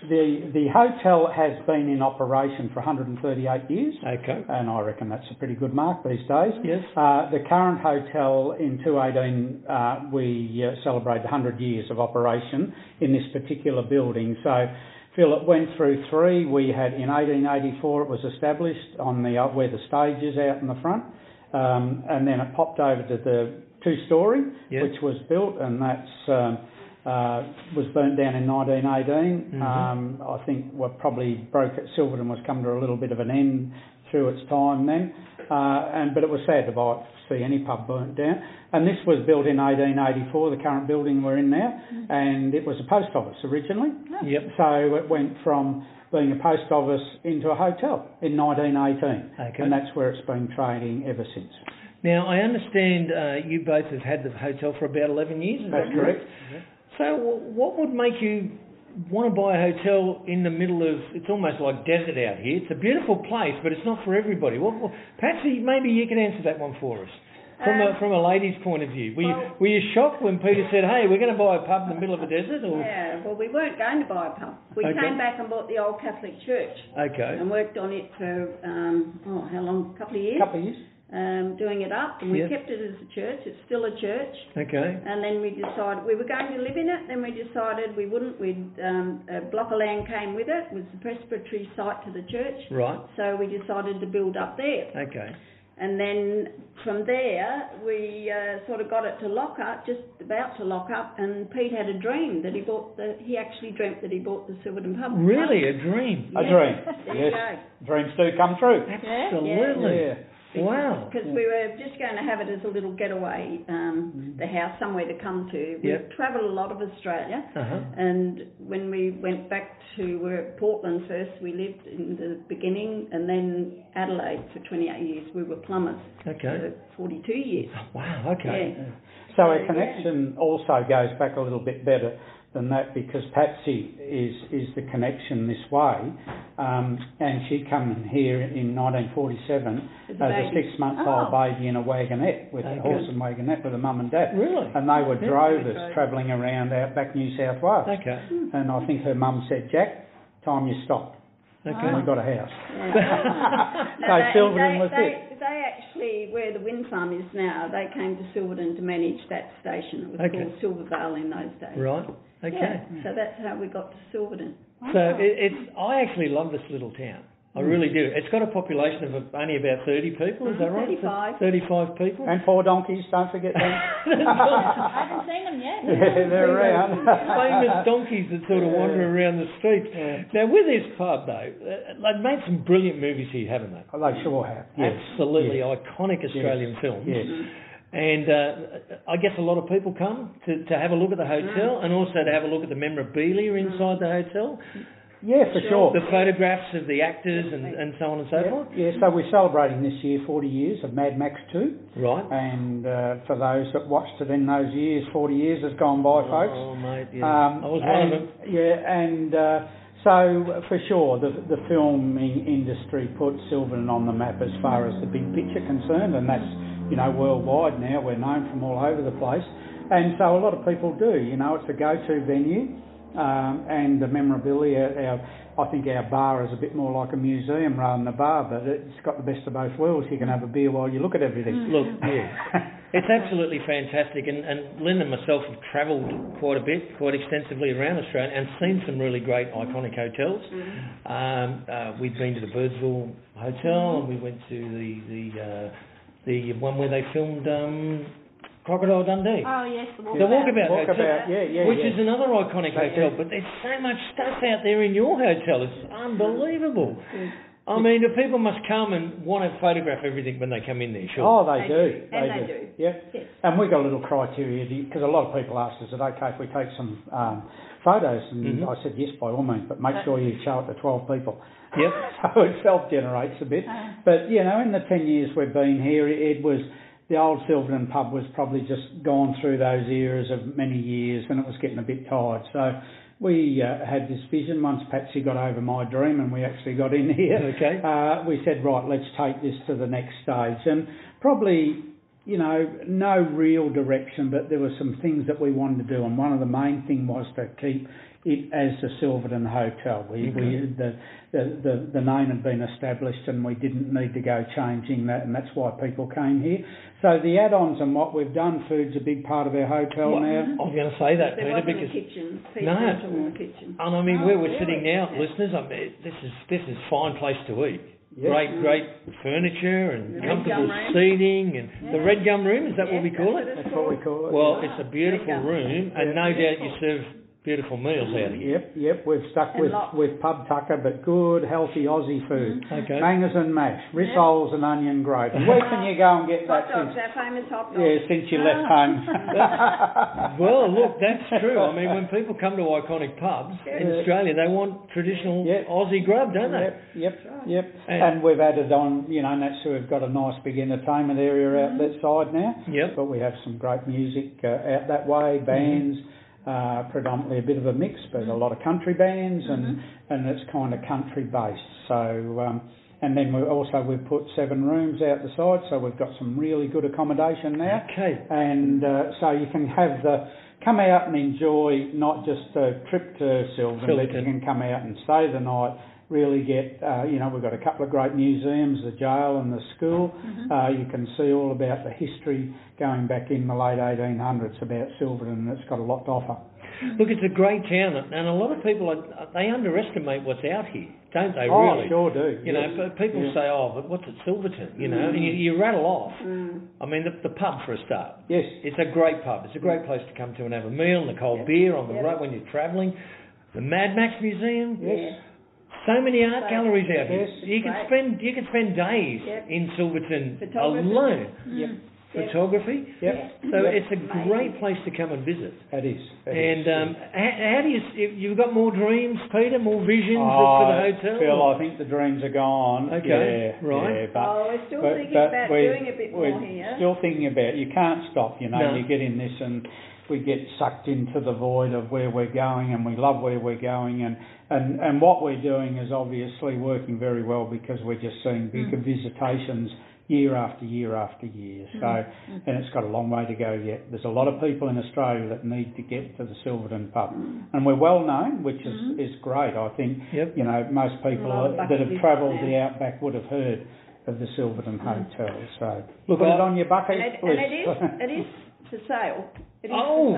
The the hotel has been in operation for 138 years, Okay. and I reckon that's a pretty good mark these days. Yes. Uh, the current hotel in 2018, uh, we uh, celebrate 100 years of operation in this particular building. So, Phil, it went through three. We had in 1884 it was established on the uh, where the stage is out in the front, um, and then it popped over to the two-story, Yes. which was built, and that's. Um, uh, was burnt down in 1918. Mhm. Um, I think what probably broke at Silverton was come to a little bit of an end through its time then, uh, and but it was sad to buy, see any pub burnt down. And this was built in 1884, the current building we're in now, and it was a post office originally. Yep. So it went from being a post office into a hotel in 1918, Okay. and that's where it's been trading ever since. Now, I understand uh, you both have had the hotel for about 11 years, is That's that correct? So, what would make you want to buy a hotel in the middle of, it's almost like desert out here. It's a beautiful place, but it's not for everybody. What, what, Patsy, maybe you can answer that one for us. From, a, Um, from a lady's point of view, were, you, were you shocked when Peter said, "Hey, we're going to buy a pub in the middle of a desert"? Or Yeah, well, we weren't going to buy a pub. We Okay. came back and bought the old Catholic church okay, and worked on it for, um, oh, how long? A couple of years. couple of years. Um, doing it up, and we Yeah. kept it as a church. It's still a church. okay, And then we decided we were going to live in it. Then we decided we wouldn't. We'd um, a block of land came with it. It was the presbytery site to the church. right, So we decided to build up there. okay, And then from there, we uh, sort of got it to lock up, just about to lock up, and Pete had a dream that he bought the, he actually dreamt that he bought the Silverton pub. Really, a dream. A dream. There you yes. Dreams do come true. Absolutely. Yeah. Wow. Because we were just going to have it as a little getaway, um, the house somewhere to come to. We Yep. travelled a lot of Australia, Uh-huh. and when we went back to we were at Portland first, we lived in the beginning, and then Adelaide for 28 years. We were plumbers Okay. for 42 years. Wow. Okay. Yeah. So So, our yeah. connection also goes back a little bit better than that because Patsy is is the connection this way, um, and she come in here in 1947 As as a a six-month-old Oh. baby in a wagonette with a Okay. horse and wagonette with a mum and dad, Really? and they were Yeah. drovers Okay. travelling around outback New South Wales. Okay. And I think her mum said, "Jack, time you stopped." And we Okay. got a house. Yeah. so they, Silverton they, was they, it. They actually, where the wind farm is now, they came to Silverton to manage that station. It was Okay. called Silvervale in those days. Right. Okay. Yeah, so that's how we got to Silverton. So it, it's. I actually love this little town. I really do. It's got a population of only about 30 people, is that right? 35. 35 people. And four donkeys, don't forget them. I haven't seen them yet. yeah, they're around. famous donkeys that sort of wander around the streets. Now, with this pub, though, uh, they've made some brilliant movies here, haven't they? Oh, they sure have. Yes. Absolutely Yes. iconic Australian films. Yes. And uh, I guess a lot of people come to, to have a look at the hotel and also to have a look at the memorabilia inside the hotel, Yeah, for sure. the photographs of the actors and, and so on and so yeah, forth. yeah, so we're celebrating this year 40 years of Mad Max 2. Right. And uh, for those that watched it in those years, 40 years has gone by, folks. Oh, mate, yeah. Um, I was one and, of them. Yeah, and uh, so for sure, the the filming industry put Silverton on the map as far as the big picture concerned, and that's you know worldwide now. We're known from all over the place, and so a lot of people do. You know, it's a go-to venue, um, and the memorabilia. Our, I think our bar is a bit more like a museum rather than a bar, but it's got the best of both worlds. You can have a beer while you look at everything. Look, yeah. It's absolutely fantastic, and, and Lynn and myself have travelled quite a bit, quite extensively around Australia, and seen some really great iconic hotels. Um, uh, we've been to the Birdsville Hotel, and we went to the the uh, the one where they filmed um, Crocodile Dundee. Oh yes, the The walkabout. Walkabout Hotel, yeah, yeah, which yeah. is another iconic That's hotel, it. but there's so much stuff out there in your hotel. It's unbelievable. I mean, the people must come and want to photograph everything when they come in there, sure. Oh, they, They do. do. And they do. Yeah. Yes. And we got a little criteria because a lot of people asked us, is it okay if we take some um, photos? And Mhm. I said, yes, by all means, but make sure you show it to 12 people. Yep. so it self-generates a bit. But, you know, in the 10 years we've been here, it was, the old Silverton pub was probably just gone through those eras of many years and it was getting a bit tired. So we uh, had this vision once Patsy got over my dream and we actually got in here. Okay. Uh, we said, right, let's take this to the next stage. And probably, you know, no real direction, but there were some things that we wanted to do. And one of the main thing was to keep it as the Silverton Hotel. We, we the, the, the, the name had been established and we didn't need to go changing that and that's why people came here. So the add-ons and what we've done, food's a big part of our hotel Well, now. I was going to say that, There Peter, wasn't because a kitchen. Pete No. went to a kitchen. and I mean Oh, where we're really? sitting now, Yeah. listeners, I mean this is this is fine place to eat. Yeah. Great, great furniture and The red comfortable seating and the red gum room. Is that what we call that's it? That's what we call it. Well, it's a beautiful gum. room, and no doubt you serve beautiful meals out here. Yep, yep. We've stuck And with lots. with pub tucker, but good, healthy Aussie mm-hmm. food. Okay. Mangers and mash, rissoles and onion gravy. Where can you go and get Hot that dogs, since? our famous hot dogs. Yeah, since you left home. Well, look, that's true. I mean, when people come to iconic pubs in Australia, they want traditional Yeah. Aussie grub, don't they? Yep, yep, yep. And- And we've added on, you know, and that's we've got a nice big entertainment area out mm-hmm. that side now. Yep. But we have some great music uh, out that way, bands, mm-hmm. Uh, predominantly a bit of a mix, but a lot of country bands, and and it's kind of country based. So. Um, and then we also we've put seven rooms out the side, so we've got some really good accommodation now. Okay. and uh, so you can have the come out and enjoy not just a trip to Silverton, but you can come out and stay the night. Really get, uh, you know, we've got a couple of great museums, the jail and the school. Uh, you can see all about the history going back in the late 1800s about Silverton, and it's got a lot to offer. Look, it's a great town, and a lot of people are, they underestimate what's out here, don't they? Oh, really? sure do. You yes. know, but people Yeah. say, "Oh, but what's at Silverton?" You know, and you, you rattle off. Mm. I mean, the, the pub for a start. Yes. It's a great pub. It's a great place to come to and have a meal and a cold beer on the Yep. road when you're travelling. The Mad Max Museum. Yes. So many art Right. galleries out here. You could Right. spend you could spend days Yep. in Silverton alone. Yep. Yep. Photography. Yep. So Yep. it's a Amazing. great place to come and visit. That is. that And is, um, yes. how, how do you? You've got more dreams, Peter? More visions Oh, for the hotel? Phil, I think the dreams are gone. Okay, Yeah, right. Yeah, but, oh, we're still but, thinking but about we- doing a bit we're more here. Still thinking about. You can't stop. You know, No. you get in this and we get sucked into the void of where we're going, and we love where we're going, and and and what we're doing is obviously working very well because we're just seeing bigger Mm. visitations year after year after year. So, Mm. and it's got a long way to go yet. There's a lot of people in Australia that need to get to the Silverton pub, and we're well known, which is Mm. is great. I think Yep. you know most people Well, that have travelled the outback would have heard of the Silverton Hotel. So Look, put I- it on your bucket And it, list. and it is, it is for sale. It is Oh,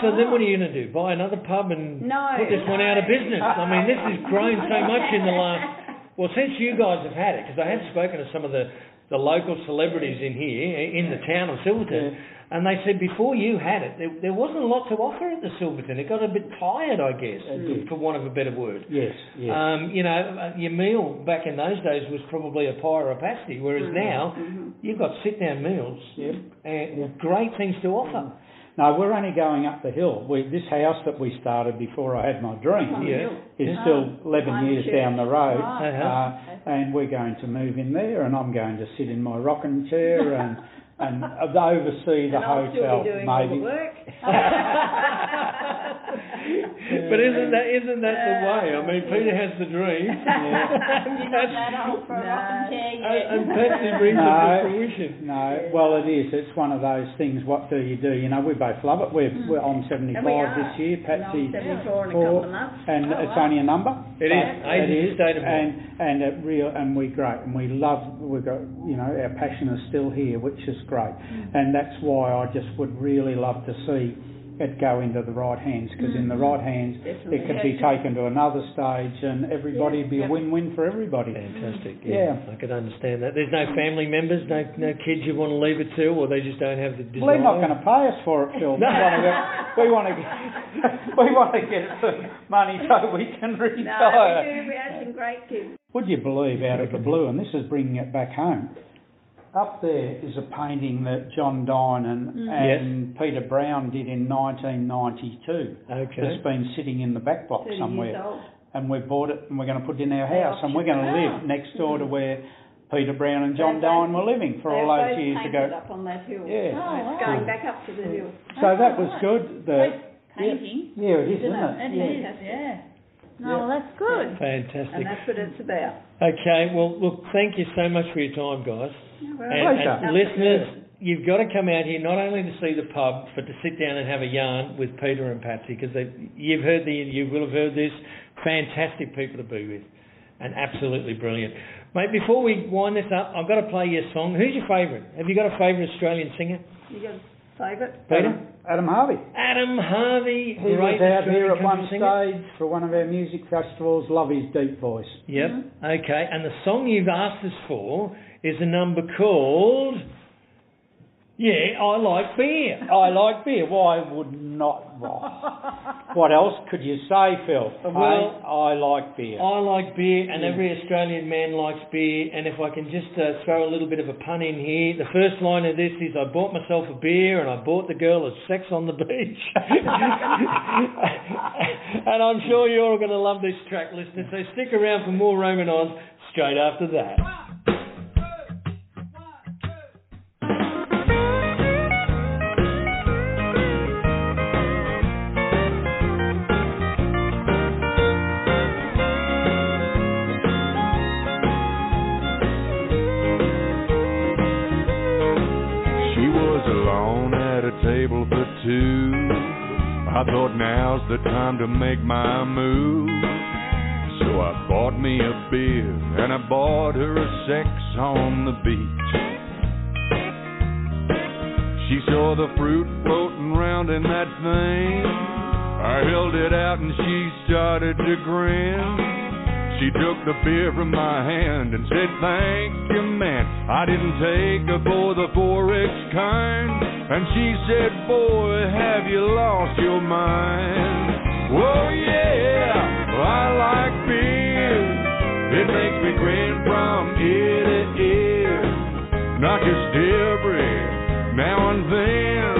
so then what are you going to do? Buy another pub and No. put this one out of business? I mean, this has grown so much in the last. Well, since you guys have had it, because I have spoken to some of the the local celebrities in here in the town of Silverton, and they said before you had it, there, there wasn't a lot to offer at the Silverton. It got a bit tired, I guess, did. for want of a better word. Yes, yes. Um, you know, uh, your meal back in those days was probably a pie or a pasty, whereas Mm-hmm. now you've got sit-down meals Yep. and great things to offer. No, we're only going up the hill. We, this house that we started before I had my dream Yeah. is Ah, still 11 behind years the down the road, Right. Uh-huh. uh, and we're going to move in there, and I'm going to sit in my rocking chair and and oversee the and I'll hotel, still be doing all maybe. the work. but isn't that isn't that the way? I mean, Peter has the dream, You're not that old for a No. rocking chair and, yet. and Patsy brings it to No. fruition. No, well, it is. It's one of those things. What do you do? You know, we both love it. We're we're on mm. 75 we are. this year. Patsy, And I'm 74 in a couple of months. and Oh, it's wow. only a number. It is. but Age it is a state of and and it real and we great and we love. We've got you know our passion is still here, which is great, Mm. and that's why I just would really love to see it go into the right hands because in the right hands Definitely. it could be taken to another stage and everybody would be a win-win for everybody. Fantastic. Yeah. Yeah, I could understand that. There's no family members, no no kids you want to leave it to, or they just don't have the desire. Well, they're not going to pay us for it, Phil. No. We want to get, we want to get the money so we can No, retire. we do. We had some great kids. Would you believe, out of the blue, and this is bringing it back home, up there is a painting that John Dinan Mm. and Peter Brown did in 1992. Okay. That's been sitting in the back box somewhere. And we bought it and we're going to put it in our house and we're going to live next door to where Peter Brown and John They Dine were living for all those years ago. up on that hill. Yeah. Oh, wow. going back up to the hill. So that was good. The, Painting. yeah, it is, Isn't isn't it? it? It Yeah. is, yeah. No, well, that's good. And Fantastic. that's what it's about. Okay, well, look, thank you so much for your time, guys. Well, And, and listeners, you've got to come out here not only to see the pub, but to sit down and have a yarn with Peter and Patsy because you've heard the, you will have heard this. Fantastic people to be with, and absolutely brilliant. Mate, before we wind this up, I've got to play your song. Who's your favourite? Have you got a favourite Australian singer? You got a favourite? Peter? Adam, Adam Harvey. Adam Harvey. He great was out here at one singer. stage for one of our music festivals. Love his deep voice. Yep. Mm-hmm. Okay. And the song you've asked us for is a number called. Yeah, I like beer. I like beer. Why would not? Why? what else could you say, Phil? Well- Hey, I like beer. I like beer, and every Australian man likes beer. And if I can just uh, throw a little bit of a pun in here, the first line of this is I bought myself a beer and I bought the girl a sex on the beach. and I'm sure you're all going to love this track, listeners. So stick around for more Roamin Oz straight after that. The time to make my move. So I bought me a beer and I bought her a sex on the beach. She saw the fruit floating round in that thing. I held it out and she started to grin. She took the beer from my hand and said, Thank you, man. I didn't take her for the 4X kind. And she said, Boy, have you lost your mind? Whoa, yeah, I like beer. It makes me grin from ear to ear. Not just every now and then.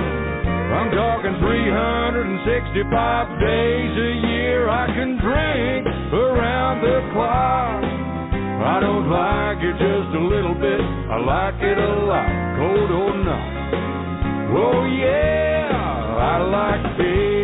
I'm talking 365 days a year I can drink around the clock. I don't like it just a little bit, I like it a lot, cold or not. Oh yeah, I like beer.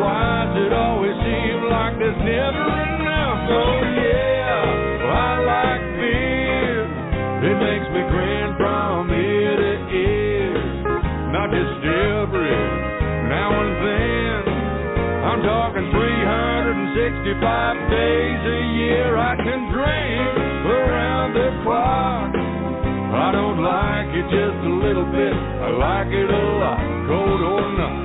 Why does it always seem like there's never enough? Oh yeah, I like beer, it makes me grin from ear to ear, not just every now and then. I'm talking 365 days a year I can drink around the clock. I don't like it just a little bit, I like it a lot, cold or not.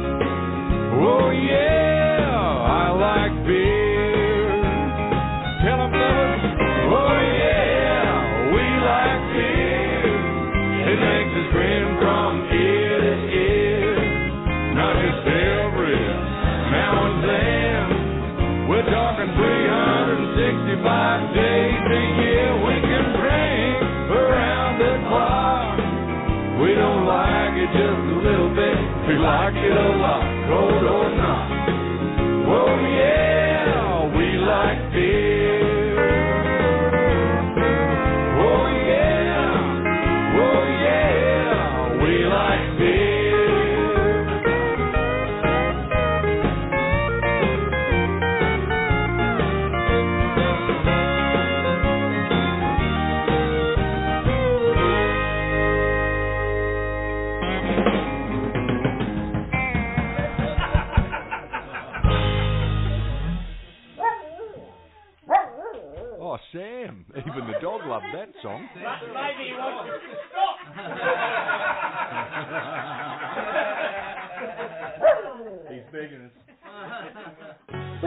Days a year. We can drink around the clock. We don't like it just a little bit. We like it a lot, cold or not. Oh yeah,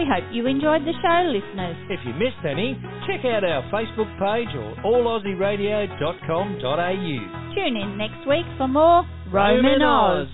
hope you enjoyed the show, listeners. If you missed any, check out our Facebook page or allaussieradio.com.au. Tune in next week for more Roamin. Oz.